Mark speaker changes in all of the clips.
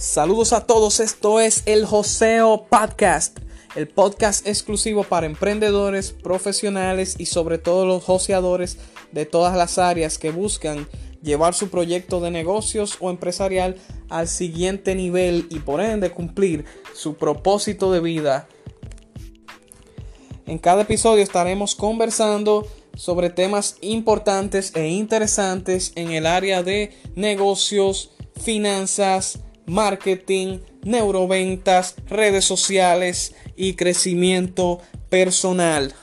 Speaker 1: Saludos a todos, esto es el Joseo Podcast, el podcast exclusivo para emprendedores, profesionales y sobre todo los joseadores de todas las áreas que buscan llevar su proyecto de negocios o empresarial al siguiente nivel y por ende cumplir su propósito de vida. En cada episodio estaremos conversando sobre temas importantes e interesantes en el área de negocios, finanzas, marketing, neuroventas, redes sociales y crecimiento personal.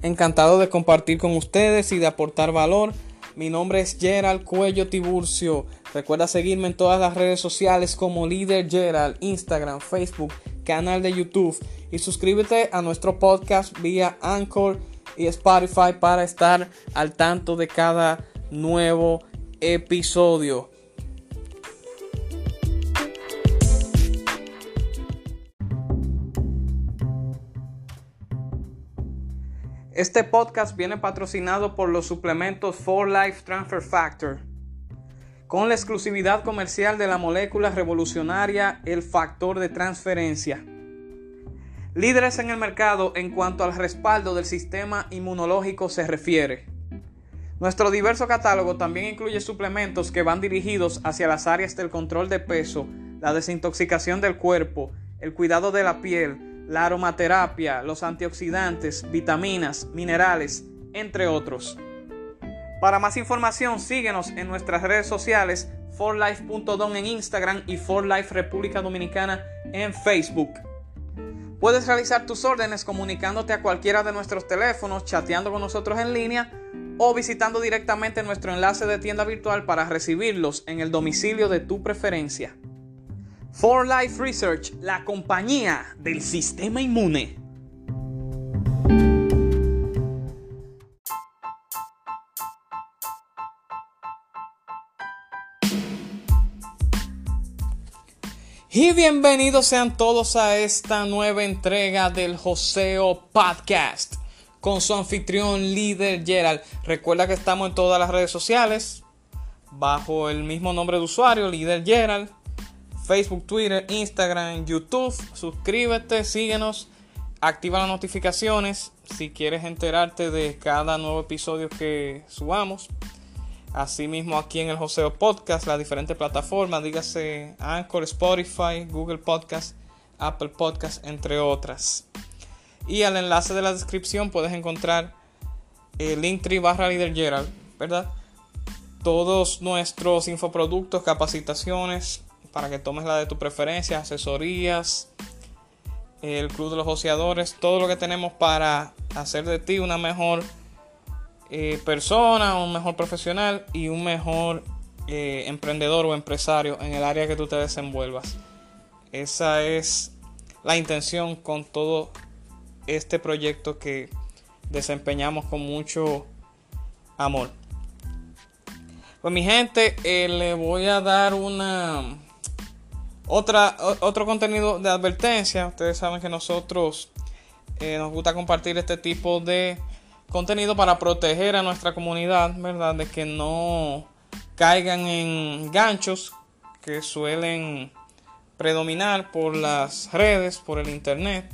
Speaker 1: Encantado de compartir con ustedes y de aportar valor. Mi nombre es Gerald Cuello Tiburcio. Recuerda seguirme en todas las redes sociales como líder Gerald, Instagram, Facebook, canal de YouTube y suscríbete a nuestro podcast vía Anchor y Spotify para estar al tanto de cada nuevo episodio. Este podcast viene patrocinado por los suplementos For Life Transfer Factor, con la exclusividad comercial de la molécula revolucionaria el factor de transferencia. Líderes en el mercado en cuanto al respaldo del sistema inmunológico se refiere. Nuestro diverso catálogo también incluye suplementos que van dirigidos hacia las áreas del control de peso, la desintoxicación del cuerpo, el cuidado de la piel, la aromaterapia, los antioxidantes, vitaminas, minerales, entre otros. Para más información, síguenos en nuestras redes sociales, forlife.don en Instagram y forlife República Dominicana en Facebook. Puedes realizar tus órdenes comunicándote a cualquiera de nuestros teléfonos, chateando con nosotros en línea o visitando directamente nuestro enlace de tienda virtual para recibirlos en el domicilio de tu preferencia. For Life Research, la compañía del sistema inmune. Y bienvenidos sean todos a esta nueva entrega del Joseo Podcast con su anfitrión líder Gerald. Recuerda que estamos en todas las redes sociales bajo el mismo nombre de usuario, líder Gerald. Facebook, Twitter, Instagram, YouTube. Suscríbete, síguenos, activa las notificaciones si quieres enterarte de cada nuevo episodio que subamos. Asimismo aquí en el Joseo Podcast, las diferentes plataformas, dígase Anchor, Spotify, Google Podcast, Apple Podcast, entre otras. Y al enlace de la descripción puedes encontrar el link barra líder Gerald, ¿verdad? Todos nuestros infoproductos, capacitaciones, para que tomes la de tu preferencia, asesorías, el club de los oceadores, todo lo que tenemos para hacer de ti una mejor eh, persona, un mejor profesional y un mejor eh, emprendedor o empresario en el área que tú te desenvuelvas. Esa es la intención con todo este proyecto que desempeñamos con mucho amor. Pues mi gente, eh, le voy a dar una otra, otro contenido de advertencia. Ustedes saben que nosotros eh, nos gusta compartir este tipo de contenido para proteger a nuestra comunidad, ¿verdad? De que no caigan en ganchos que suelen predominar por las redes, por el internet.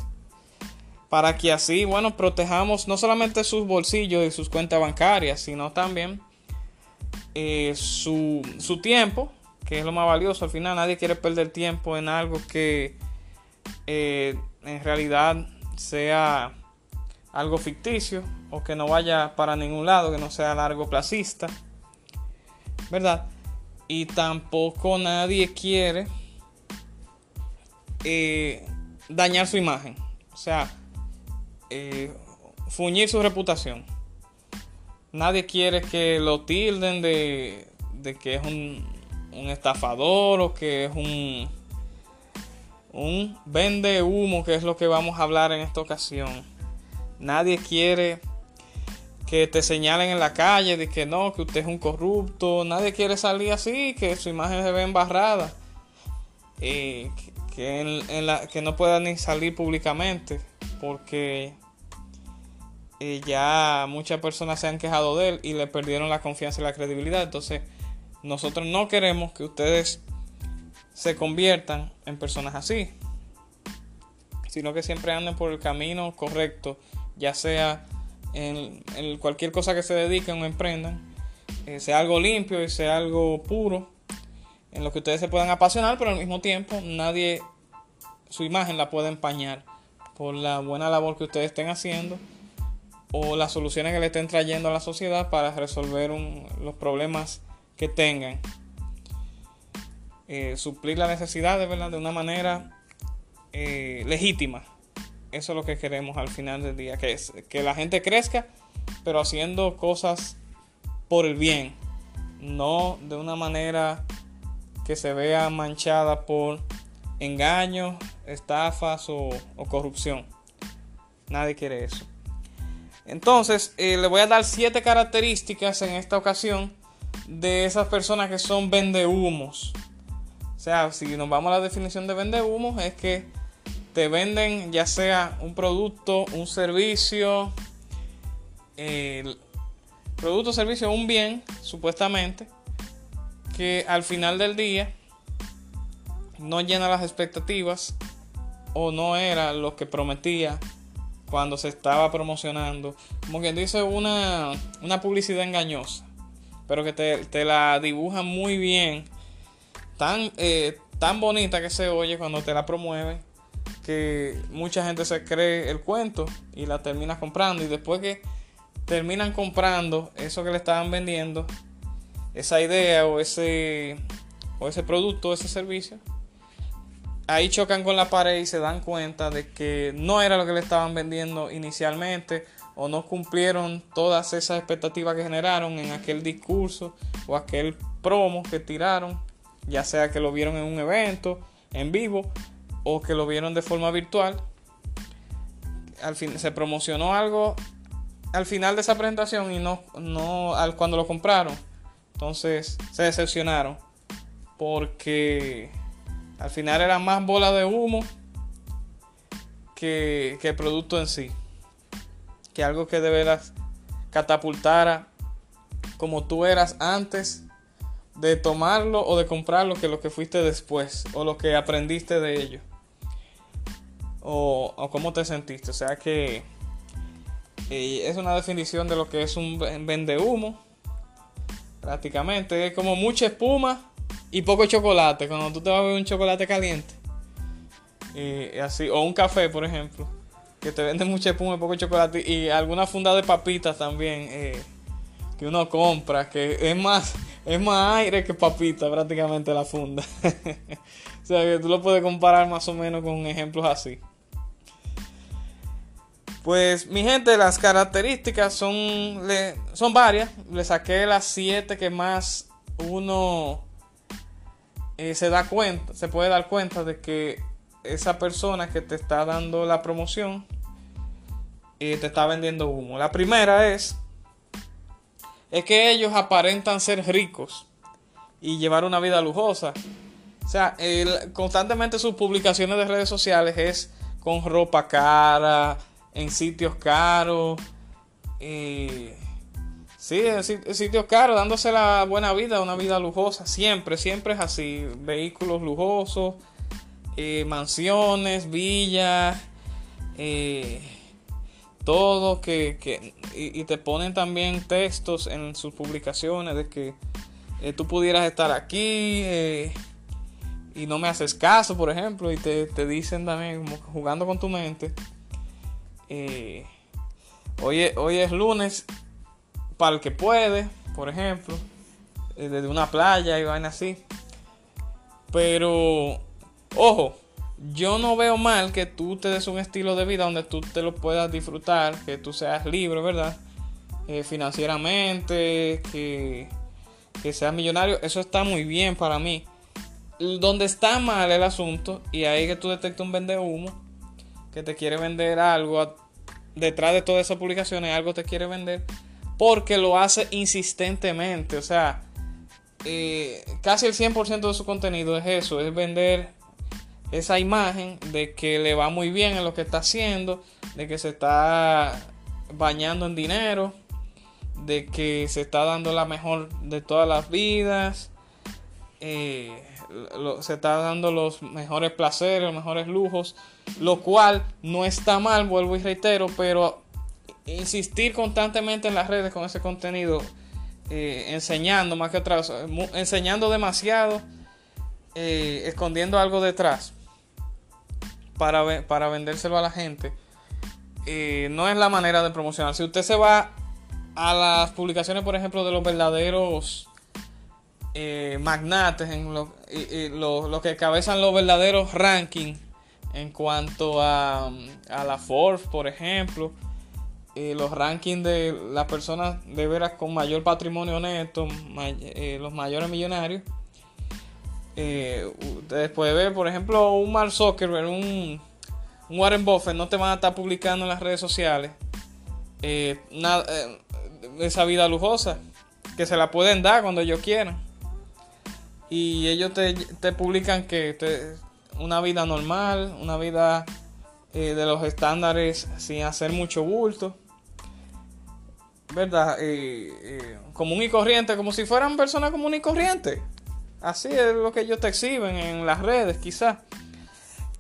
Speaker 1: Para que así, bueno, protejamos no solamente sus bolsillos y sus cuentas bancarias, sino también eh, su, su tiempo que es lo más valioso. Al final nadie quiere perder tiempo en algo que eh, en realidad sea algo ficticio o que no vaya para ningún lado, que no sea largo placista, ¿verdad? Y tampoco nadie quiere eh, dañar su imagen, o sea, eh, su reputación. Nadie quiere que lo tilden de, de que es un, un estafador o que es un, un vende humo, que es lo que vamos a hablar en esta ocasión. Nadie quiere que te señalen en la calle de que no, que usted es un corrupto. Nadie quiere salir así, que su imagen se ve embarrada. Eh, que, en, la, que no pueda ni salir públicamente porque eh, ya muchas personas se han quejado de él y le perdieron la confianza y la credibilidad. Entonces, nosotros no queremos que ustedes se conviertan en personas así, sino que siempre anden por el camino correcto, ya sea en, cualquier cosa que se dediquen o emprendan, eh, sea algo limpio y sea algo puro, en lo que ustedes se puedan apasionar, pero al mismo tiempo nadie su imagen la puede empañar por la buena labor que ustedes estén haciendo o las soluciones que le estén trayendo a la sociedad para resolver los problemas que tengan. Eh, suplir las necesidades ¿verdad? de una manera eh, legítima. Eso es lo que queremos al final del día, que, es, que la gente crezca, pero haciendo cosas por el bien, no de una manera que se vea manchada por engaños, estafas o, corrupción. Nadie quiere eso. Entonces, eh, le voy a dar siete características en esta ocasión de esas personas que son vendehumos. O sea, si nos vamos a la definición de vendehumos, es que te venden ya sea un producto, un servicio, el producto, servicio, un bien, supuestamente, que al final del día no llena las expectativas o no era lo que prometía cuando se estaba promocionando. Como quien dice, una, una publicidad engañosa, pero que te, la dibuja muy bien, tan, eh, tan bonita que se oye cuando te la promueve, que mucha gente se cree el cuento y la termina comprando. Y después que terminan comprando eso que le estaban vendiendo, esa idea o ese, o ese producto o ese servicio, ahí chocan con la pared y se dan cuenta de que no era lo que le estaban vendiendo inicialmente o no cumplieron todas esas expectativas que generaron en aquel discurso o aquel promo que tiraron, ya sea que lo vieron en un evento en vivo o que lo vieron de forma virtual. Al fin se promocionó algo al final de esa presentación y no, no al, cuando lo compraron. Entonces se decepcionaron porque al final era más bola de humo que, el producto en sí. Que algo que de veras catapultara como tú eras antes de tomarlo o de comprarlo que lo que fuiste después o lo que aprendiste de ello. O, o cómo te sentiste. O sea que es una definición de lo que es un vende humo. Prácticamente es como mucha espuma y poco chocolate. Cuando tú te vas a beber un chocolate caliente. Y así, o un café, por ejemplo. Que te venden mucha espuma y poco chocolate. Y alguna funda de papitas también. Eh, que uno compra. Que es más, es más aire que papita prácticamente la funda. o sea que tú lo puedes comparar más o menos con ejemplos así. Pues mi gente, las características son, son varias. Le saqué las siete que más uno eh, se da cuenta, se puede dar cuenta de que esa persona que te está dando la promoción eh, te está vendiendo humo. La primera es, es que ellos aparentan ser ricos y llevar una vida lujosa. O sea, constantemente sus publicaciones de redes sociales es con ropa cara, en sitios caros. Eh, Sí, sitios caros, dándose la buena vida, una vida lujosa, siempre, siempre es así. Vehículos lujosos, eh, mansiones, villas, eh, todo que, que y, te ponen también textos en sus publicaciones de que eh, tú pudieras estar aquí y no me haces caso, por ejemplo, y te, te dicen también, jugando con tu mente, hoy, hoy es lunes para el que puede, por ejemplo, eh, desde una playa y vaina así. Pero, ojo, yo no veo mal que tú te des un estilo de vida donde tú te lo puedas disfrutar, que tú seas libre, ¿verdad? Eh, financieramente, que, que seas millonario, eso está muy bien para mí. Donde está mal el asunto, y ahí que tú detectas un vende humo, que te quiere vender algo, detrás de todas esas publicaciones, algo te quiere vender porque lo hace insistentemente. O sea, eh, casi el 100% de su contenido es eso, es vender esa imagen de que le va muy bien en lo que está haciendo, de que se está bañando en dinero, de que se está dando la mejor de todas las vidas, eh, se está dando los mejores placeres, los mejores lujos, lo cual no está mal, vuelvo y reitero, pero insistir constantemente en las redes con ese contenido, eh, enseñando más que atrás, enseñando demasiado, eh, escondiendo algo detrás para, para vendérselo a la gente, no es la manera de promocionar. Si usted se va a las publicaciones, por ejemplo, de los verdaderos eh, magnates, en lo, lo, que cabezan los verdaderos rankings en cuanto a, a la Forbes, por ejemplo, los rankings de las personas de veras con mayor patrimonio neto, eh, los mayores millonarios. Eh, después de ver, por ejemplo, un Mark Zuckerberg, un, Warren Buffett, no te van a estar publicando en las redes sociales nada, esa vida lujosa, que se la pueden dar cuando ellos quieran y ellos te, publican que una vida normal, una vida eh, de los estándares sin hacer mucho bulto, ¿verdad? Eh, eh, común y corriente, como si fueran personas común y corriente. Así es lo que ellos te exhiben en las redes, quizás.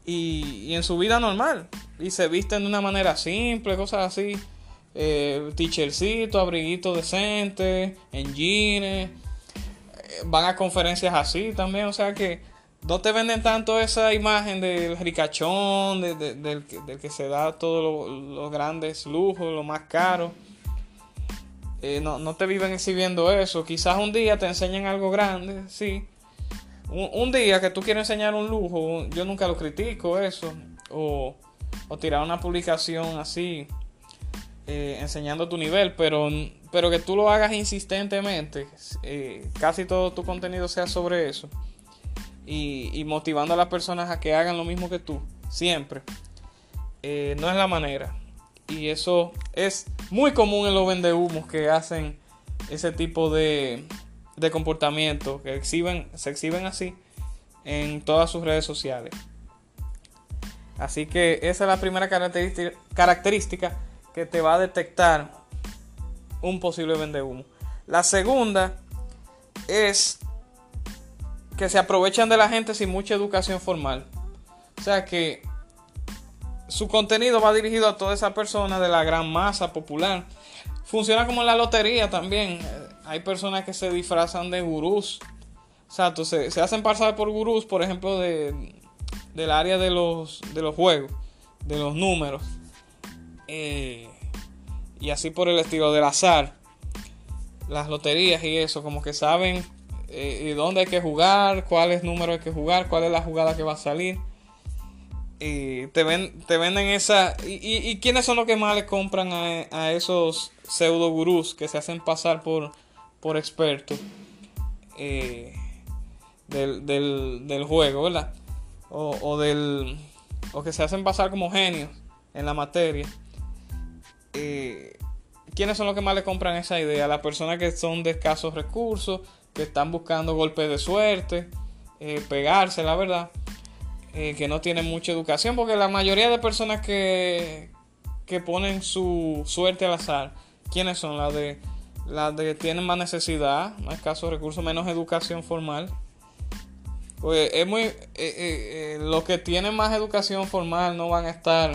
Speaker 1: Y, en su vida normal. Y se visten de una manera simple, cosas así. Eh, teachercito, abriguito decente, en jeans van a conferencias así también, o sea que no te venden tanto esa imagen del ricachón, del, que se da todos los grandes lujos, lo más caro. Eh, no, te viven exhibiendo eso. Quizás un día te enseñen algo grande, sí. Un, día que tú quieres enseñar un lujo, yo nunca lo critico eso. O, o tirar una publicación así, eh, enseñando tu nivel, pero pero que tú lo hagas insistentemente, eh, casi todo tu contenido sea sobre eso, y, motivando a las personas a que hagan lo mismo que tú, siempre, no es la manera. Y eso es muy común en los vendehumos que hacen ese tipo de, de comportamiento, que exhiben, se exhiben así en todas sus redes sociales. Así que esa es la primera característica que te va a detectar un posible vende humo. La segunda es que se aprovechan de la gente sin mucha educación formal. O sea que su contenido va dirigido a toda esa persona de la gran masa popular. Funciona como en la lotería también. Hay personas que se disfrazan de gurús. O sea, se, se hacen pasar por gurús, por ejemplo, de, del área de los, de los juegos, de los números. Eh, y así por el estilo del azar. Las loterías y eso, como que saben eh, dónde hay que jugar, cuáles números hay que jugar, cuál es la jugada que va a salir. Y te, ven, te venden esa. Y, quiénes son los que más le compran a, esos pseudo gurús que se hacen pasar por, por expertos eh, del, del, juego, ¿verdad? O, o, del, o que se hacen pasar como genios en la materia. Eh, ¿quiénes son los que más le compran esa idea? Las personas que son de escasos recursos, que están buscando golpes de suerte, eh, pegarse, la verdad, eh, que no tienen mucha educación, porque la mayoría de personas que, que ponen su suerte al azar, ¿quiénes son? Las de, las de que tienen más necesidad, más escasos recursos, menos educación formal. Pues es muy. los que tienen más educación formal no van a estar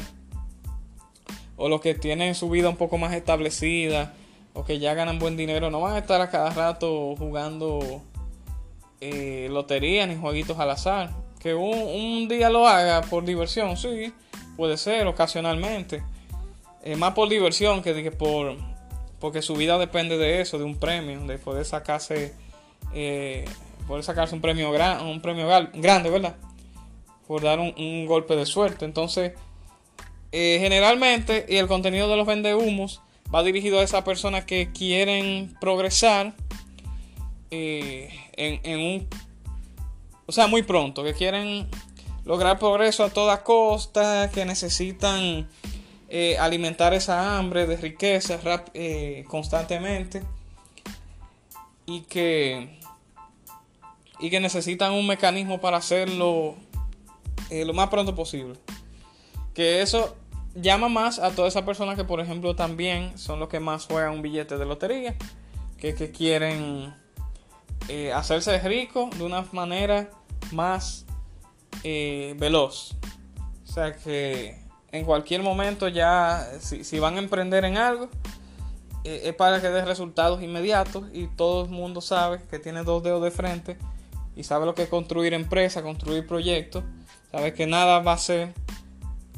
Speaker 1: o los que tienen su vida un poco más establecida o que ya ganan buen dinero no van a estar a cada rato jugando eh, lotería ni jueguitos al azar. Que un, día lo haga por diversión, sí, puede ser ocasionalmente. Eh, más por diversión que, por porque su vida depende de eso, de un premio, de poder sacarse eh, poder sacarse un premio gran, un premio grande, ¿verdad? Por dar un, un golpe de suerte. Entonces, eh, generalmente, y el contenido de los vendehumos va dirigido a esas personas que quieren progresar eh, en, un. O sea, muy pronto, que quieren lograr progreso a toda costa, que necesitan eh, alimentar esa hambre de riqueza constantemente y que, y que necesitan un mecanismo para hacerlo lo más pronto posible. Que eso llama más a todas esas personas que, por ejemplo, también son los que más juegan un billete de lotería, que, quieren eh, hacerse rico de una manera más eh, veloz. O sea que en cualquier momento ya, si, van a emprender en algo, eh, es para que dé resultados inmediatos y todo el mundo sabe que tiene dos dedos de frente y sabe lo que es construir empresa, construir proyectos, sabe que nada va a ser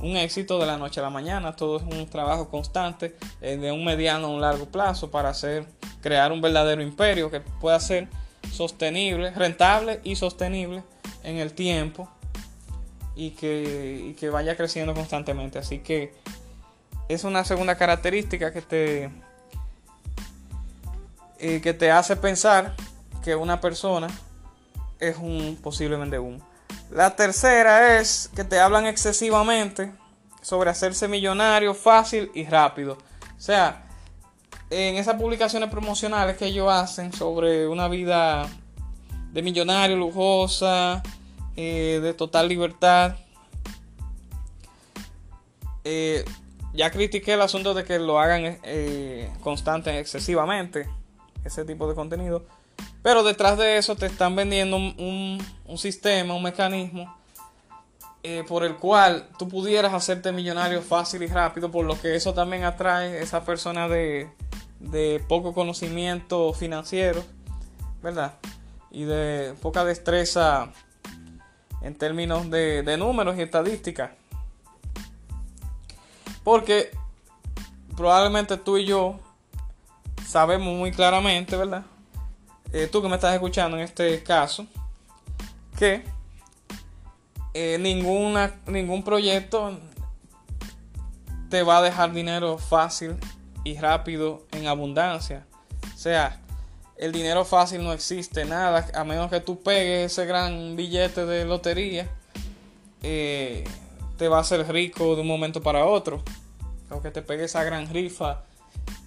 Speaker 1: un éxito de la noche a la mañana, todo es un trabajo constante de un mediano a un largo plazo para hacer, crear un verdadero imperio que pueda ser sostenible, rentable y sostenible en el tiempo y que, vaya creciendo constantemente. Así que es una segunda característica que te, eh, que te hace pensar que una persona es un posiblemente un. La tercera es que te hablan excesivamente sobre hacerse millonario fácil y rápido. O sea, en esas publicaciones promocionales que ellos hacen sobre una vida de millonario, lujosa, eh, de total libertad. Eh, ya critiqué el asunto de que lo hagan eh, constante, excesivamente, ese tipo de contenido. Pero detrás de eso te están vendiendo un, sistema, un mecanismo por el cual tú pudieras hacerte millonario fácil y rápido, por lo que eso también atrae a esa persona de, de poco conocimiento financiero, ¿verdad? Y de poca destreza en términos de, números y estadísticas. Porque probablemente tú y yo sabemos muy claramente, ¿verdad? Eh, tú que me estás escuchando en este caso, que eh, ninguna, ningún proyecto te va a dejar dinero fácil y rápido en abundancia. O sea, el dinero fácil no existe, nada, a menos que tú pegues ese gran billete de lotería, eh, te va a hacer rico de un momento para otro. O que te pegue esa gran rifa,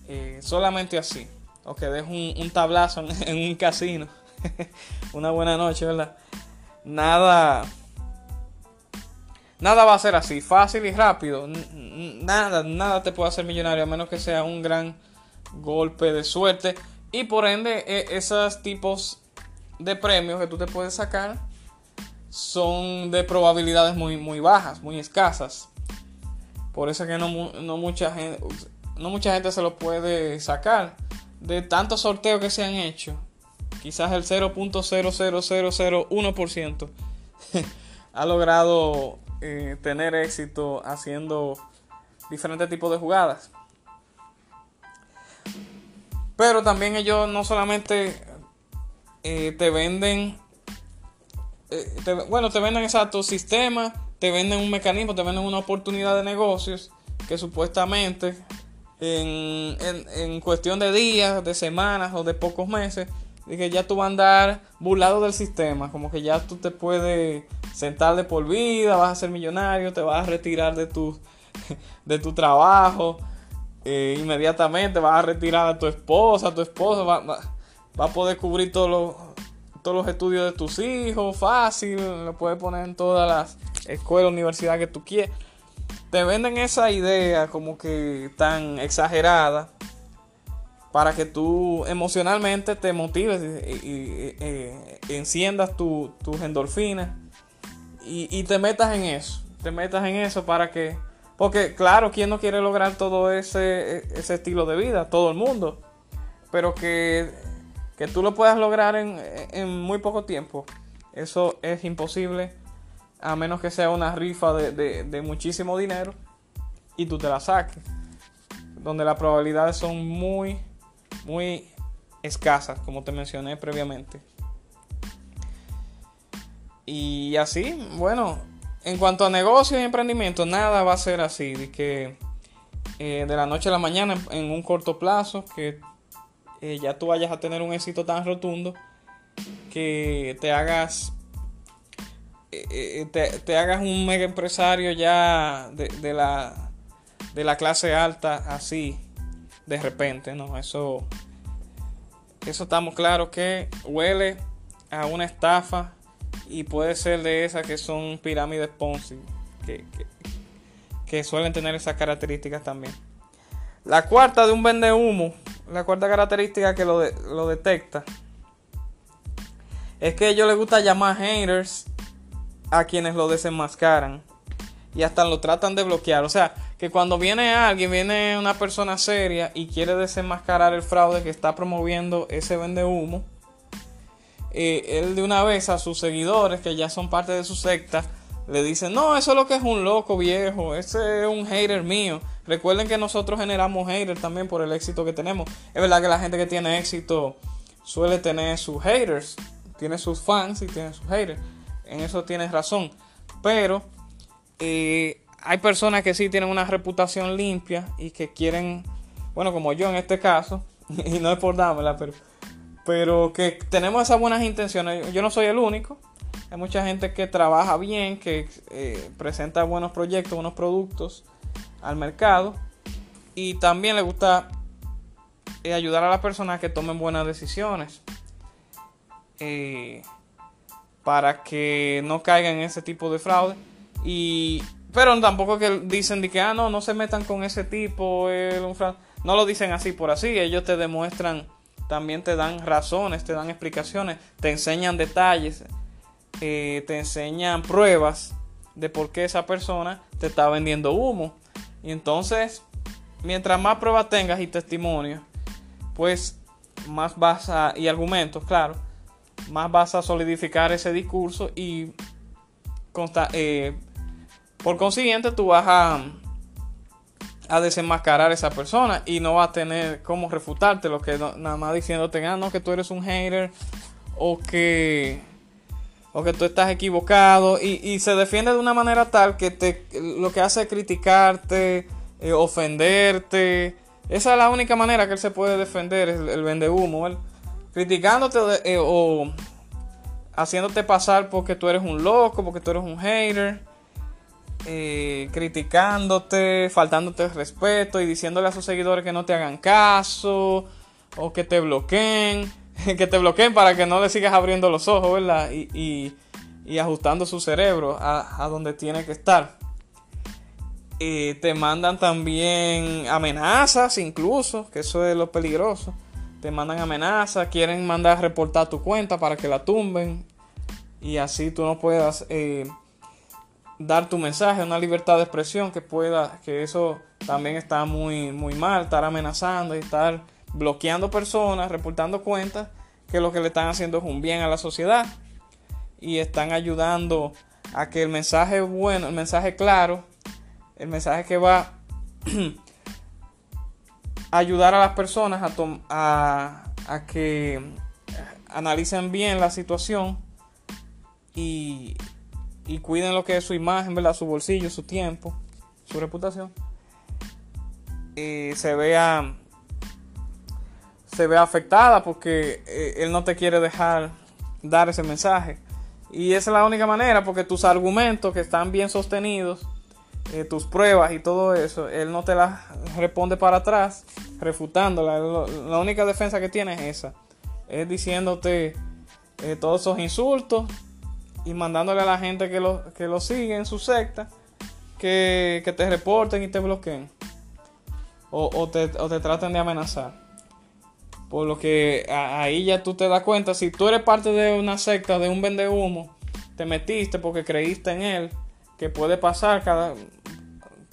Speaker 1: eh, solamente así. O que des un, tablazo en, un casino. Una buena noche, ¿verdad? Nada. Nada va a ser así, fácil y rápido. Nada, nada te puede hacer millonario a menos que sea un gran golpe de suerte y por ende, e, esos tipos de premios que tú te puedes sacar son de probabilidades muy, muy bajas, muy escasas. Por eso es que no, mucha gente, no mucha gente se lo puede sacar. De tantos sorteos que se han hecho, quizás el 0.00001% ha logrado eh, tener éxito haciendo diferentes tipos de jugadas. Pero también ellos no solamente eh, te venden, eh, bueno, te venden exacto sistema, te venden un mecanismo, te venden una oportunidad de negocios que supuestamente en, en, cuestión de días, de semanas o de pocos meses, que ya tú vas a andar burlado del sistema, como que ya tú te puedes sentar de por vida, vas a ser millonario, te vas a retirar de tu, de tu trabajo eh, inmediatamente vas a retirar a tu esposa, tu esposa va, va, a poder cubrir todos los, todos los estudios de tus hijos fácil, lo puedes poner en todas las escuelas, universidades que tú quieras. Te venden esa idea como que tan exagerada para que tú emocionalmente te motives y, enciendas tus endorfinas y, te metas en eso. Te metas en eso para que porque claro, ¿quién no quiere lograr todo ese, ese estilo de vida? Todo el mundo. Pero que, que tú lo puedas lograr en, en, muy poco tiempo, eso es imposible a menos que sea una rifa de, de, muchísimo dinero y tú te la saques. Donde las probabilidades son muy, muy escasas, como te mencioné previamente. Y así, bueno, en cuanto a negocios y emprendimiento, nada va a ser así, de que eh, de la noche a la mañana, en, un corto plazo, que eh, ya tú vayas a tener un éxito tan rotundo que te hagas eh, te, hagas un mega empresario ya de, la de la clase alta así de repente, no, eso eso estamos claros que huele a una estafa y puede ser de esas que son pirámides Ponzi, que, que, suelen tener esas características también. La cuarta de un vende humo, la cuarta característica que lo, lo detecta, es que a ellos les gusta llamar haters a quienes lo desenmascaran. Y hasta lo tratan de bloquear. O sea, que cuando viene alguien, viene una persona seria y quiere desenmascarar el fraude que está promoviendo ese vende humo, eh, él de una vez a sus seguidores, que ya son parte de su secta, le dice, no, eso es lo que es un loco viejo, ese es un hater mío. Recuerden que nosotros generamos haters también por el éxito que tenemos. Es verdad que la gente que tiene éxito suele tener sus haters, tiene sus fans y tiene sus haters. En eso tienes razón. Pero hay personas que sí tienen una reputación limpia y que quieren, bueno, como yo en este caso, y no es por dármela, pero, que tenemos esas buenas intenciones. Yo no soy el único. Hay mucha gente que trabaja bien, que eh, presenta buenos proyectos, buenos productos al mercado. Y también le gusta eh, ayudar a las personas que tomen buenas decisiones. Eh, para que no caigan en ese tipo de fraude. Y, pero tampoco que dicen de que, ah, no, no se metan con ese tipo. No lo dicen así por así. Ellos te demuestran, también te dan razones, te dan explicaciones, te enseñan detalles te enseñan pruebas de por qué esa persona te está vendiendo humo. Y entonces, mientras más pruebas tengas y testimonios, pues más vas a, y argumentos, claro, más vas a solidificar ese discurso y eh, por consiguiente tú vas a, a desenmascarar a esa persona y no va a tener cómo refutarte lo que nada más diciéndote, ah, no, que tú eres un hater o que o que tú estás equivocado y, se defiende de una manera tal que te, lo que hace es criticarte, eh, ofenderte. Esa es la única manera que él se puede defender, el, el vende humo, criticándote eh, o haciéndote pasar porque tú eres un loco, porque tú eres un hater. Eh, criticándote, faltándote respeto y diciéndole a sus seguidores que no te hagan caso o que te bloqueen. que te bloqueen para que no le sigas abriendo los ojos, ¿verdad? Y, ajustando su cerebro a, donde tiene que estar. te mandan también amenazas, incluso, que eso es lo peligroso. Te mandan amenazas, quieren mandar a reportar tu cuenta para que la tumben y así tú no puedas eh, dar tu mensaje, una libertad de expresión que pueda, que eso también está muy, muy mal, estar amenazando y estar bloqueando personas, reportando cuentas, que lo que le están haciendo es un bien a la sociedad y están ayudando a que el mensaje bueno, el mensaje claro, el mensaje que va a ayudar a las personas a, a, que analicen bien la situación y, y cuiden lo que es su imagen, ¿verdad? su bolsillo, su tiempo, su reputación, y se vea se ve afectada porque eh, él no te quiere dejar dar ese mensaje. Y esa es la única manera porque tus argumentos que están bien sostenidos, eh, tus pruebas y todo eso, él no te las responde para atrás, refutándola. La única defensa que tiene es esa. Es diciéndote eh, todos esos insultos y mandándole a la gente que lo, que lo sigue en su secta que, te reporten y te bloqueen. O, te, o te traten de amenazar. Por lo que ahí ya tú te das cuenta, si tú eres parte de una secta, de un vende humo, te metiste porque creíste en él, que puede pasar cada...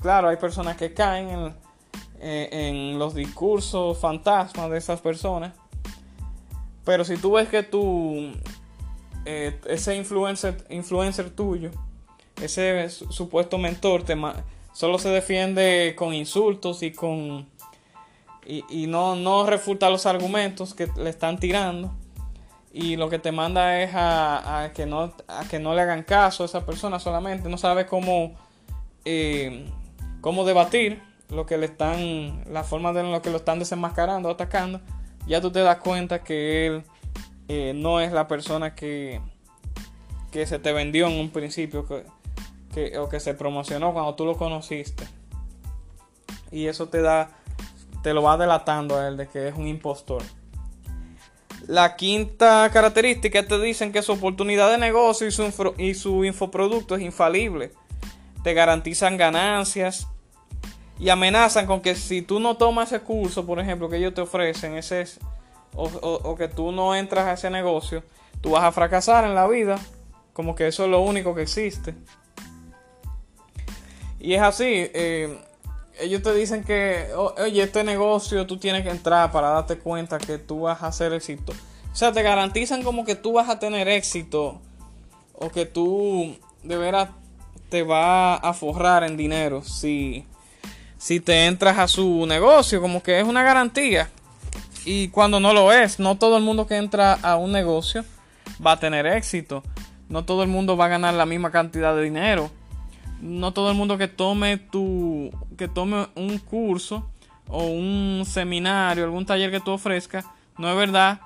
Speaker 1: Claro, hay personas que caen en, eh, los discursos fantasmas de esas personas. Pero si tú ves que tú, eh, ese influencer, influencer tuyo, ese supuesto mentor, te, solo se defiende con insultos y con y, no, no refuta los argumentos que le están tirando y lo que te manda es a, que, no, a que no le hagan caso a esa persona solamente, no sabe cómo, eh, cómo debatir lo que le están, la forma de lo que lo están desenmascarando, atacando, ya tú te das cuenta que él eh, no es la persona que, que se te vendió en un principio o que se promocionó cuando tú lo conociste. Y eso te da te lo va delatando a él de que es un impostor. La quinta característica te dicen que su oportunidad de negocio y su, y su infoproducto es infalible. Te garantizan ganancias y amenazan con que si tú no tomas ese curso, por ejemplo, que ellos te ofrecen, ese o, o, que tú no entras a ese negocio, tú vas a fracasar en la vida, como que eso es lo único que existe. Y es así, eh, ellos te dicen que, oye, este negocio tú tienes que entrar para darte cuenta que tú vas a hacer éxito. O sea, te garantizan como que tú vas a tener éxito o que tú de veras te va a forrar en dinero si, si te entras a su negocio, como que es una garantía. Y cuando no lo es, no todo el mundo que entra a un negocio va a tener éxito. No todo el mundo va a ganar la misma cantidad de dinero. No todo el mundo que tome tu que tome un curso o un seminario, algún taller que tú ofrezcas, no es verdad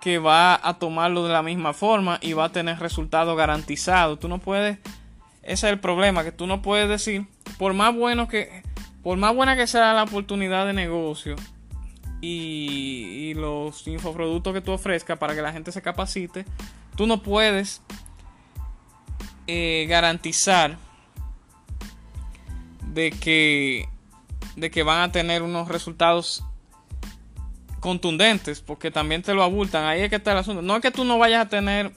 Speaker 1: que va a tomarlo de la misma forma y va a tener resultados garantizados. Tú no puedes, ese es el problema, que tú no puedes decir, por más bueno que, por más buena que sea la oportunidad de negocio, y, los infoproductos que tú ofrezcas para que la gente se capacite, tú no puedes eh, garantizar de que, de que van a tener unos resultados contundentes, porque también te lo abultan. Ahí es que está el asunto. No es que tú no vayas a tener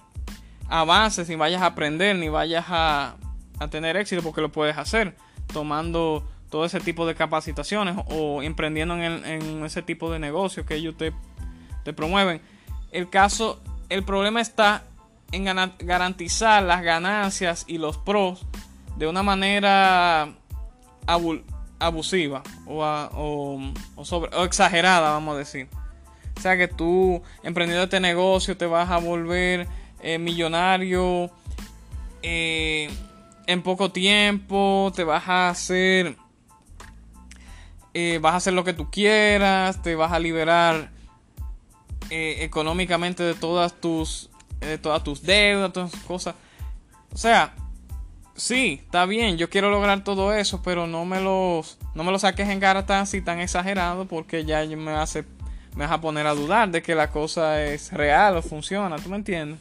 Speaker 1: avances, ni vayas a aprender, ni vayas a, a tener éxito, porque lo puedes hacer tomando todo ese tipo de capacitaciones o emprendiendo en, ese tipo de negocios que ellos te, te, promueven. El caso, el problema está en garantizar las ganancias y los pros de una manera abusiva o, sobre, o exagerada, vamos a decir. O sea que tú, emprendiendo este negocio, te vas a volver eh, millonario eh, en poco tiempo, te vas a hacer eh, vas a hacer lo que tú quieras, te vas a liberar eh, económicamente de todas tus, de todas tus deudas, todas tus cosas. O sea, sí, está bien, yo quiero lograr todo eso, pero no me los, no me lo saques en cara tan así tan exagerado porque ya me hace, me vas a poner a dudar de que la cosa es real o funciona, ¿tú me entiendes?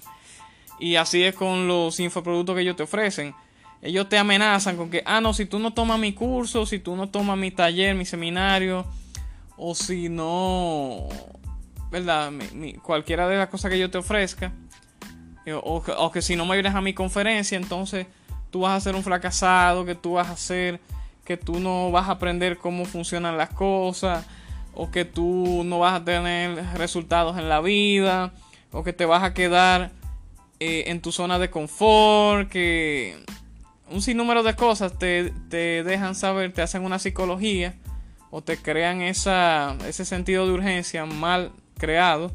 Speaker 1: Y así es con los infoproductos que ellos te ofrecen ellos te amenazan con que, ah, no, si tú no tomas mi curso, si tú no tomas mi taller, mi seminario, o si no, ¿verdad? cualquiera de las cosas que yo te ofrezca, eh, o, que si no me vienes a mi conferencia, entonces tú vas a ser un fracasado, que tú vas a ser, que tú no vas a aprender cómo funcionan las cosas, o que tú no vas a tener resultados en la vida, o que te vas a quedar eh, en tu zona de confort, que un sinnúmero de cosas te, dejan saber, te hacen una psicología o te crean esa, ese sentido de urgencia mal creado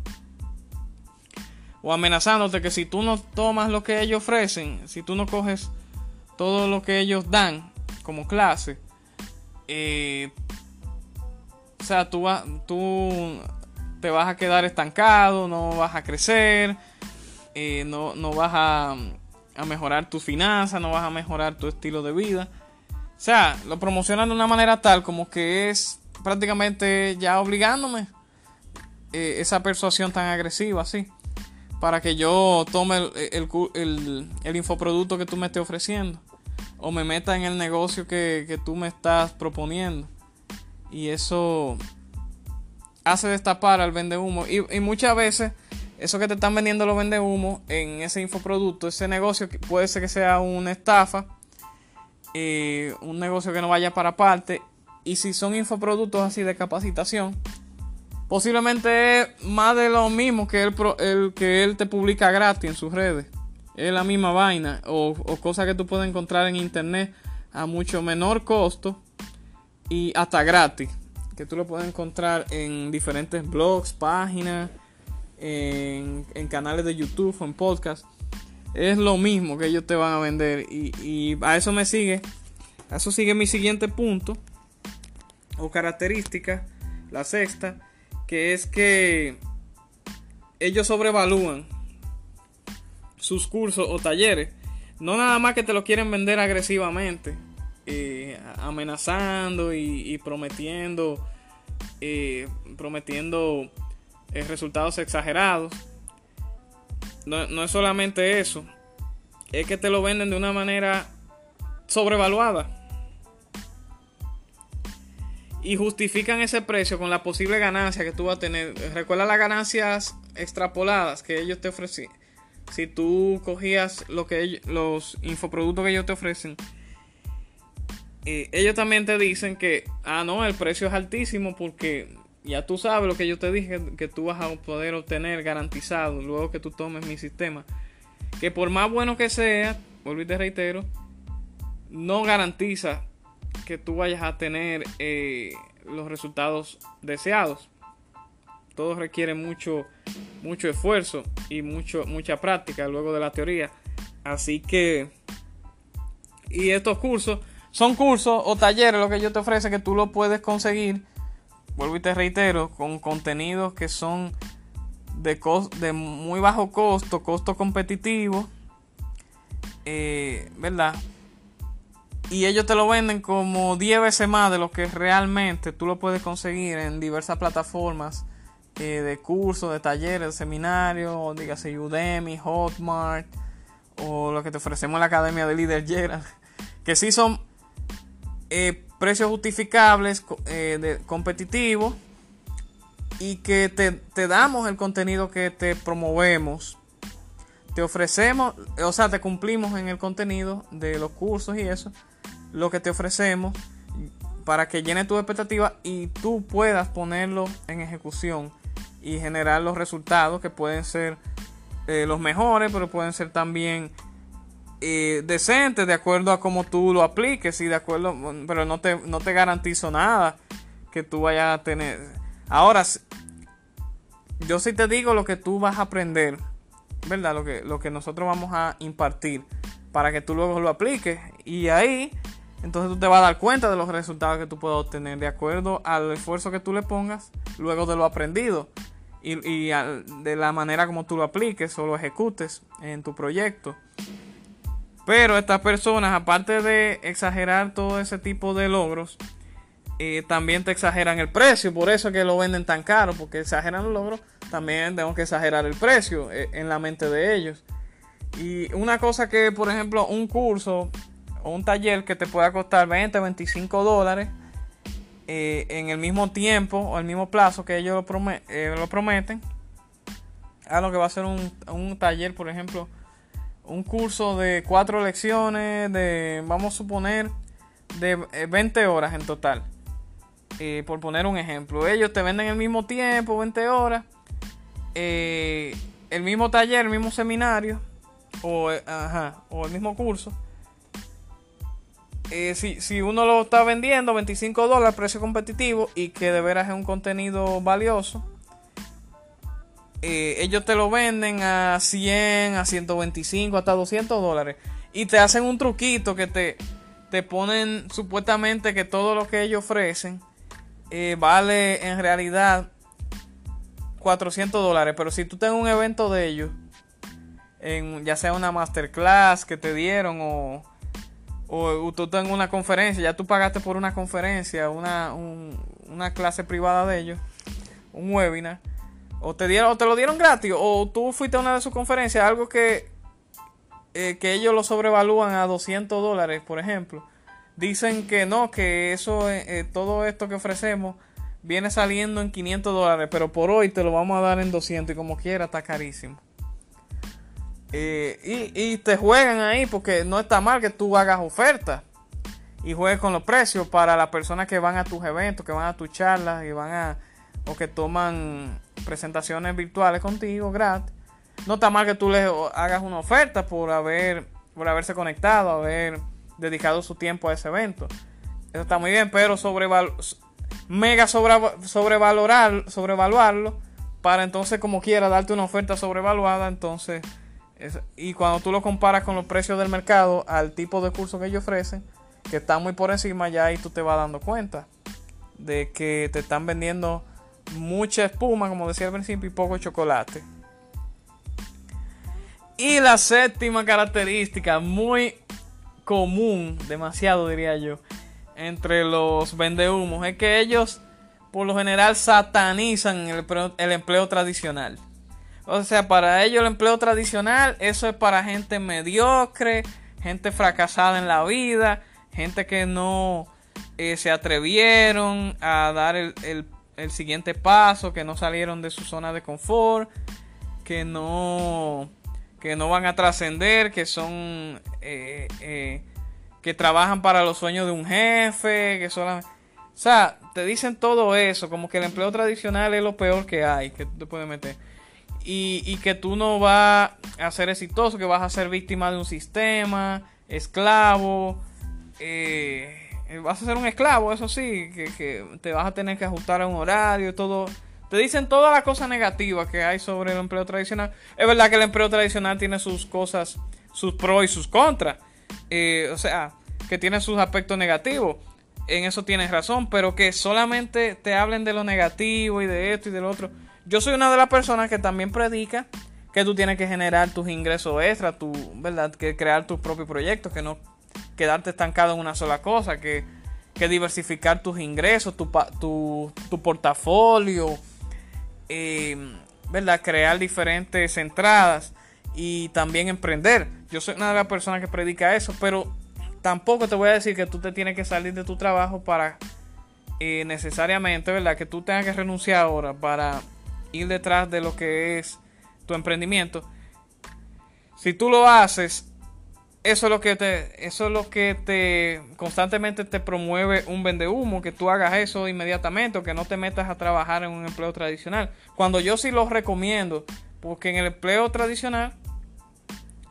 Speaker 1: o amenazándote que si tú no tomas lo que ellos ofrecen, si tú no coges todo lo que ellos dan como clase, eh, o sea, tú, tú te vas a quedar estancado, no vas a crecer, eh, no, no vas a a mejorar tus finanzas, no vas a mejorar tu estilo de vida. O sea, lo promocionan de una manera tal como que es prácticamente ya obligándome eh, esa persuasión tan agresiva, así, para que yo tome el, el, infoproducto que tú me estés ofreciendo o me meta en el negocio que, que tú me estás proponiendo. Y eso hace destapar al vende humo. Y muchas veces eso que te están vendiendo lo vende humo en ese infoproducto, ese negocio puede ser que sea una estafa, eh, un negocio que no vaya para parte. Y si son infoproductos así de capacitación, posiblemente es más de lo mismo que el, que él te publica gratis en sus redes. Es la misma vaina o cosas que tú puedes encontrar en internet a mucho menor costo y hasta gratis. Que tú lo puedes encontrar en diferentes blogs, páginas en, canales de YouTube o en podcast, es lo mismo que ellos te van a vender. Y, a eso me sigue, a eso sigue mi siguiente punto o característica, la sexta, que es que ellos sobrevalúan sus cursos o talleres. No nada más que te lo quieren vender agresivamente, eh, amenazando y, prometiendo, eh, prometiendo eh, resultados exagerados. No, es solamente eso, es que te lo venden de una manera sobrevaluada. Y justifican ese precio con la posible ganancia que tú vas a tener. Recuerda las ganancias extrapoladas que ellos te ofrecen. si tú cogías lo que los infoproductos que ellos te ofrecen, eh, ellos también te dicen que, ah, no, el precio es altísimo porque ya tú sabes lo que yo te dije, que tú vas a poder obtener garantizado luego que tú tomes mi sistema. Que por más bueno que sea, vuelvo y te reitero, no garantiza que tú vayas a tener eh, los resultados deseados. Todo requiere mucho, mucho esfuerzo y mucho, mucha práctica luego de la teoría. Así que, y estos cursos son cursos o talleres lo que yo te ofrece que tú lo puedes conseguir, vuelvo y te reitero, con contenidos que son de, de muy bajo costo, costo competitivo, eh, ¿verdad? Y ellos te lo venden como 10 veces más de lo que realmente tú lo puedes conseguir en diversas plataformas eh, de cursos, de talleres, de seminarios, dígase Udemy, Hotmart o lo que te ofrecemos en la Academia de Líder Gerald, que sí son eh, precios justificables, eh, competitivos y que te, damos el contenido que te promovemos. Te ofrecemos, o sea, te cumplimos en el contenido de los cursos y eso, lo que te ofrecemos para que llene tu expectativa y tú puedas ponerlo en ejecución y generar los resultados que pueden ser eh, los mejores, pero pueden ser también eh, decentes de acuerdo a cómo tú lo apliques y de acuerdo, pero no te, no te garantizo nada que tú vayas a tener. Ahora, yo sí te digo lo que tú vas a aprender, ¿verdad? Lo que, lo que nosotros vamos a impartir para que tú luego lo apliques y ahí entonces tú te vas a dar cuenta de los resultados que tú puedes obtener de acuerdo al esfuerzo que tú le pongas luego de lo aprendido y, de la manera como tú lo apliques o lo ejecutes en tu proyecto. Pero estas personas, aparte de exagerar todo ese tipo de logros, eh, también te exageran el precio. Por eso es que lo venden tan caro, porque exageran los logros. También tengo que exagerar el precio eh, en la mente de ellos. Y una cosa que, por ejemplo, un curso o un taller que te pueda costar 20, 25 dólares eh, en el mismo tiempo o el mismo plazo que ellos lo, lo prometen, a lo que va a ser un, un, taller, por ejemplo, un curso de cuatro lecciones, de, vamos a suponer, de 20 eh, horas en total. por poner un ejemplo, ellos te venden el mismo tiempo, 20 horas, el mismo taller, el mismo seminario, o, o el mismo curso eh, si, uno lo está vendiendo 25 dólares, precio competitivo, y que de veras es un contenido valioso, eh, ellos te lo venden a 100, a 125, hasta 200 dólares. Y te hacen un truquito que te, te ponen supuestamente que todo lo que ellos ofrecen eh, vale en realidad 400 dólares. Pero si tú tengas un evento de ellos, en, ya sea una masterclass que te dieron o o tú estás una conferencia, ya tú pagaste por una conferencia, una, una clase privada de ellos, un webinar, o te, dieron, o te lo dieron gratis, o tú fuiste a una de sus conferencias, algo que, eh, que ellos lo sobrevalúan a 200 dólares, por ejemplo. Dicen que no, que eso, eh, eh, todo esto que ofrecemos viene saliendo en 500 dólares, pero por hoy te lo vamos a dar en 200 y como quiera está carísimo. Eh, y, te juegan ahí porque no está mal que tú hagas ofertas y juegues con los precios para las personas que van a tus eventos, que van a tus charlas y van a o que toman presentaciones virtuales contigo gratis. No está mal que tú les hagas una oferta por haber por haberse conectado, haber dedicado su tiempo a ese evento. Eso está muy bien, pero sobreval mega sobrevalorar, sobrevaluarlo para entonces como quiera darte una oferta sobrevaluada, entonces y cuando tú lo comparas con los precios del mercado al tipo de curso que ellos ofrecen, que están muy por encima, ya ahí tú te vas dando cuenta de que te están vendiendo mucha espuma, como decía al principio, y poco chocolate. Y la séptima característica, muy común, demasiado diría yo, entre los vendehumos, es que ellos por lo general satanizan el empleo tradicional. O sea, para ellos el empleo tradicional, eso es para gente mediocre, gente fracasada en la vida, gente que no eh, se atrevieron a dar el, el, siguiente paso, que no salieron de su zona de confort, que no, que no van a trascender, que son eh, eh, que trabajan para los sueños de un jefe, que solamente... O sea, te dicen todo eso, como que el empleo tradicional es lo peor que hay, que tú te puedes meter. Y, y que tú no vas a ser exitoso, que vas a ser víctima de un sistema, esclavo, eh, vas a ser un esclavo, eso sí, que, te vas a tener que ajustar a un horario todo. Te dicen todas las cosas negativas que hay sobre el empleo tradicional. Es verdad que el empleo tradicional tiene sus cosas, sus pros y sus contras. Eh, o sea, que tiene sus aspectos negativos. En eso tienes razón, pero que solamente te hablen de lo negativo y de esto y del otro. Yo soy una de las personas que también predica que tú tienes que generar tus ingresos extra, tu, ¿verdad? Que crear tus propios proyectos, que no quedarte estancado en una sola cosa, que, que diversificar tus ingresos, tu, tu, tu portafolio, eh, ¿verdad? Crear diferentes entradas y también emprender. Yo soy una de las personas que predica eso, pero tampoco te voy a decir que tú te tienes que salir de tu trabajo para eh, necesariamente, ¿verdad? Que tú tengas que renunciar ahora para ir detrás de lo que es tu emprendimiento. Si tú lo haces, eso es lo que te, eso es lo que te constantemente te promueve un vende humo, que tú hagas eso inmediatamente o que no te metas a trabajar en un empleo tradicional. Cuando yo sí lo recomiendo, porque en el empleo tradicional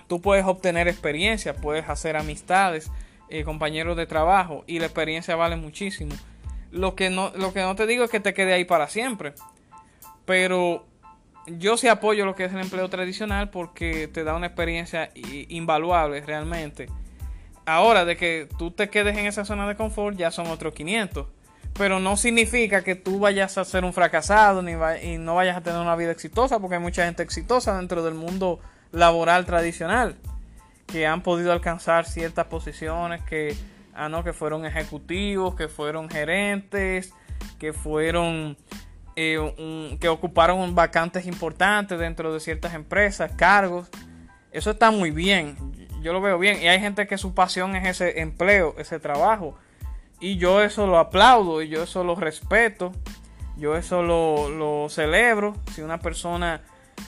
Speaker 1: tú puedes obtener experiencia, puedes hacer amistades, eh, compañeros de trabajo y la experiencia vale muchísimo. Lo que no, lo que no te digo es que te quede ahí para siempre, pero yo sí apoyo lo que es el empleo tradicional porque te da una experiencia invaluable realmente. Ahora, de que tú te quedes en esa zona de confort, ya son otros 500. Pero no significa que tú vayas a ser un fracasado ni y no vayas a tener una vida exitosa, porque hay mucha gente exitosa dentro del mundo laboral tradicional que han podido alcanzar ciertas posiciones que, ah, no, que fueron ejecutivos, que fueron gerentes, que fueron eh, que ocuparon vacantes importantes dentro de ciertas empresas, cargos. Eso está muy bien, yo lo veo bien. Y hay gente que su pasión es ese empleo, ese trabajo. Y yo eso lo aplaudo y yo eso lo respeto. Yo eso lo, lo celebro. Si una persona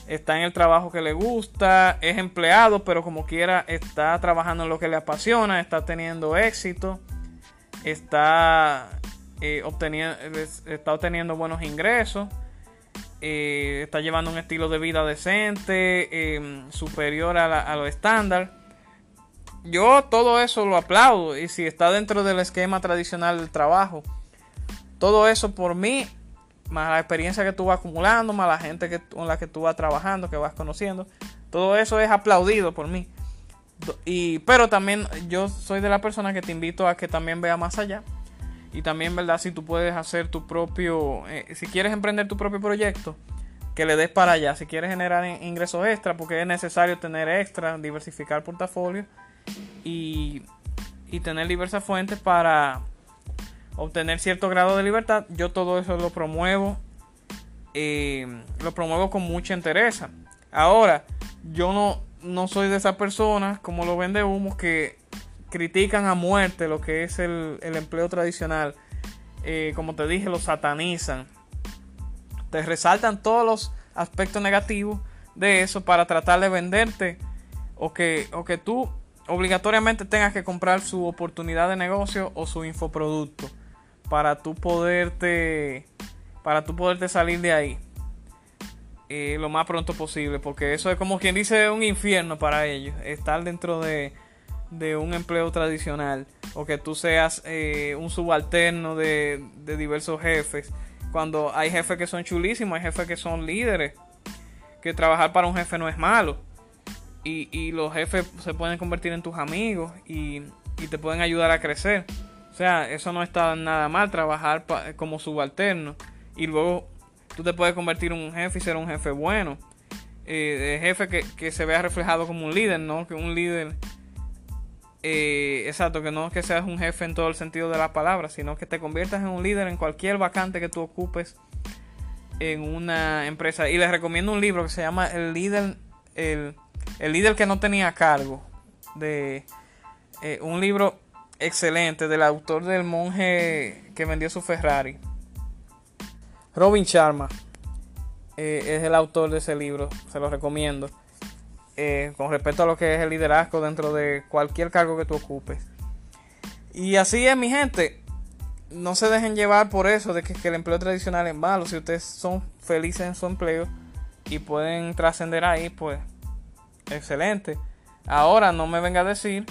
Speaker 1: está en el trabajo que le gusta, es empleado, pero como quiera está trabajando en lo que le apasiona, está teniendo éxito, está eh, está obteniendo buenos ingresos, eh, está llevando un estilo de vida decente, em, superior a, a lo estándar. Yo todo eso lo aplaudo y si está dentro del esquema tradicional del trabajo, todo eso por mí, más la experiencia que tú vas acumulando, más la gente con la que tú vas trabajando, que vas conociendo, todo eso es aplaudido por mí. Y, pero también yo soy de la persona que te invito a que también vea más allá y también, ¿verdad? Si tú puedes hacer tu propio, eh, si quieres emprender tu propio proyecto, que le des para allá. Si quieres generar ingresos extra, porque es necesario tener extra, diversificar portafolio y, y tener diversas fuentes para obtener cierto grado de libertad. Yo todo eso lo promuevo, eh, lo promuevo con mucha interés. Ahora, yo no, no soy de esas personas, como lo vende humo, que critican a muerte lo que es el, empleo tradicional. Eh, como te dije, lo satanizan. Te resaltan todos los aspectos negativos de eso para tratar de venderte o que, o que tú obligatoriamente tengas que comprar su oportunidad de negocio o su infoproducto para tú poderte para tú poderte salir de ahí eh, lo más pronto posible porque eso es como quien dice un infierno para ellos estar dentro de de un empleo tradicional o que tú seas eh, un subalterno de, diversos jefes. Cuando hay jefes que son chulísimos, hay jefes que son líderes, que trabajar para un jefe no es malo. Y, los jefes se pueden convertir en tus amigos y, te pueden ayudar a crecer. O sea, eso no está nada mal, trabajar como subalterno. Y luego tú te puedes convertir en un jefe y ser un jefe bueno. Eh, jefe que, que se vea reflejado como un líder, ¿no? Que un líder eh, exacto, que no que seas un jefe en todo el sentido de la palabra, sino que te conviertas en un líder en cualquier vacante que tú ocupes en una empresa. Y les recomiendo un libro que se llama El líder, el, líder que no tenía cargo. De eh, un libro excelente del autor del monje que vendió su Ferrari. Robin Sharma eh, es el autor de ese libro, se lo recomiendo. Eh, con respecto a lo que es el liderazgo dentro de cualquier cargo que tú ocupes. Y así es, mi gente. No se dejen llevar por eso de que, el empleo tradicional es malo. Si ustedes son felices en su empleo y pueden trascender ahí, pues excelente. Ahora no me venga a decir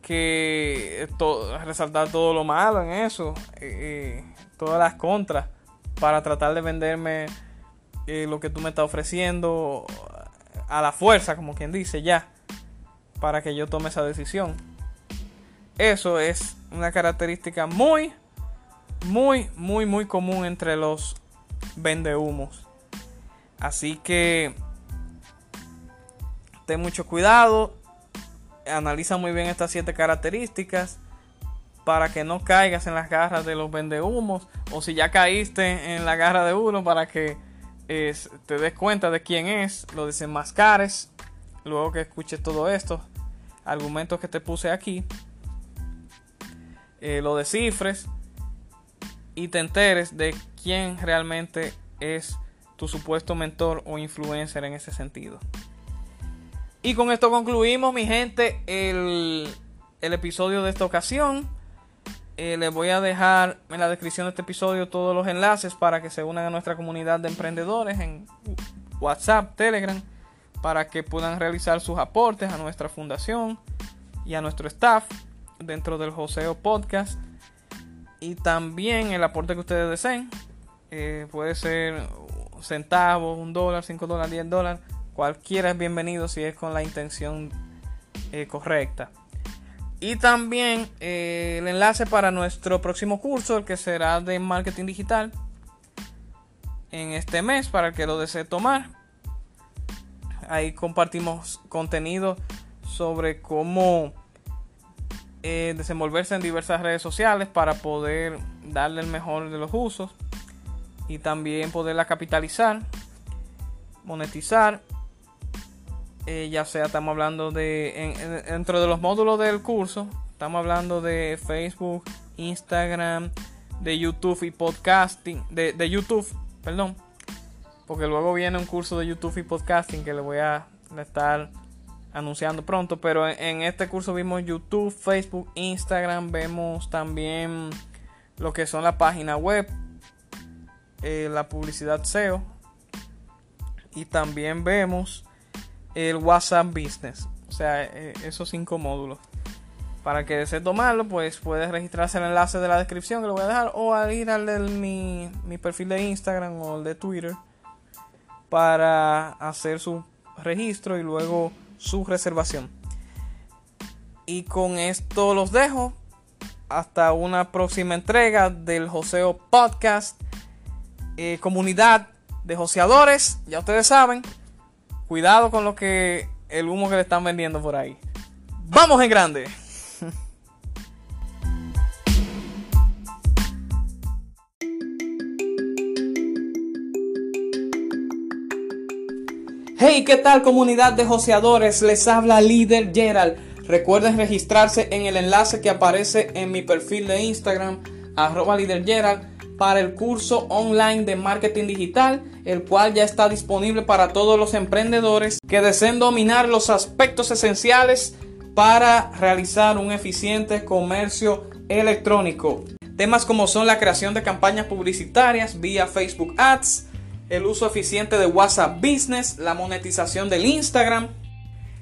Speaker 1: que resaltar todo lo malo en eso, eh, todas las contras, para tratar de venderme eh, lo que tú me estás ofreciendo a la fuerza, como quien dice, ya, para que yo tome esa decisión. Eso es una característica muy, muy, muy, muy común entre los vendehumos. Así que ten mucho cuidado analiza muy bien estas siete características para que no caigas en las garras de los vendehumos o si ya caíste en la garra de uno para que te des cuenta de quién es, lo desenmascares luego que escuches todo esto, argumentos que te puse aquí, eh, lo descifres y te enteres de quién realmente es tu supuesto mentor o influencer en ese sentido. Y con esto concluimos, mi gente, el, episodio de esta ocasión. Eh, les voy a dejar en la descripción de este episodio todos los enlaces para que se unan a nuestra comunidad de emprendedores en WhatsApp, Telegram, para que puedan realizar sus aportes a nuestra fundación y a nuestro staff dentro del Joseo Podcast. Y también el aporte que ustedes deseen. Eh, puede ser centavos, un dólar, cinco dólares, diez dólares Cualquiera es bienvenido si es con la intención eh, correcta. Y también eh, el enlace para nuestro próximo curso, el que será de marketing digital en este mes, para el que lo desee tomar. Ahí compartimos contenido sobre cómo eh, desenvolverse en diversas redes sociales para poder darle el mejor de los usos y también poderla capitalizar, monetizar eh, ya sea estamos hablando de dentro de los módulos del curso estamos hablando de Facebook Instagram de YouTube y podcasting de, YouTube perdón porque luego viene un curso de YouTube y podcasting que le voy a estar anunciando pronto pero en, este curso vimos YouTube Facebook Instagram vemos también lo que son la página web eh, la publicidad SEO y también vemos el WhatsApp Business. O sea, eh, esos cinco módulos. Para que desee tomarlo, pues puedes registrarse en el enlace de la descripción que lo voy a dejar. O al ir al de mi, mi perfil de Instagram o el de Twitter. Para hacer su registro y luego su reservación. Y con esto los dejo. Hasta una próxima entrega del Joseo Podcast. Eh, comunidad de joseadores. Ya ustedes saben cuidado con lo que el humo que le están vendiendo por ahí. Vamos en grande. Hey, ¿qué tal comunidad de joseadores? Les habla líder Gerald. Recuerden registrarse en el enlace que aparece en mi perfil de Instagram, arroba líder Gerald para el curso online de marketing digital, el cual ya está disponible para todos los emprendedores que deseen dominar los aspectos esenciales para realizar un eficiente comercio electrónico. Temas como son la creación de campañas publicitarias vía Facebook Ads, el uso eficiente de WhatsApp Business, la monetización del Instagram,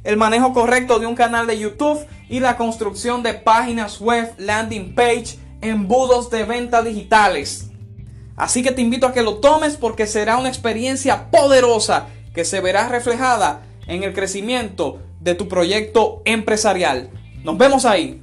Speaker 1: el manejo correcto de un canal de YouTube y la construcción de páginas web, landing page, embudos de venta digitales. Así que te invito a que lo tomes porque será una experiencia poderosa que se verá reflejada en el crecimiento de tu proyecto empresarial. Nos vemos ahí.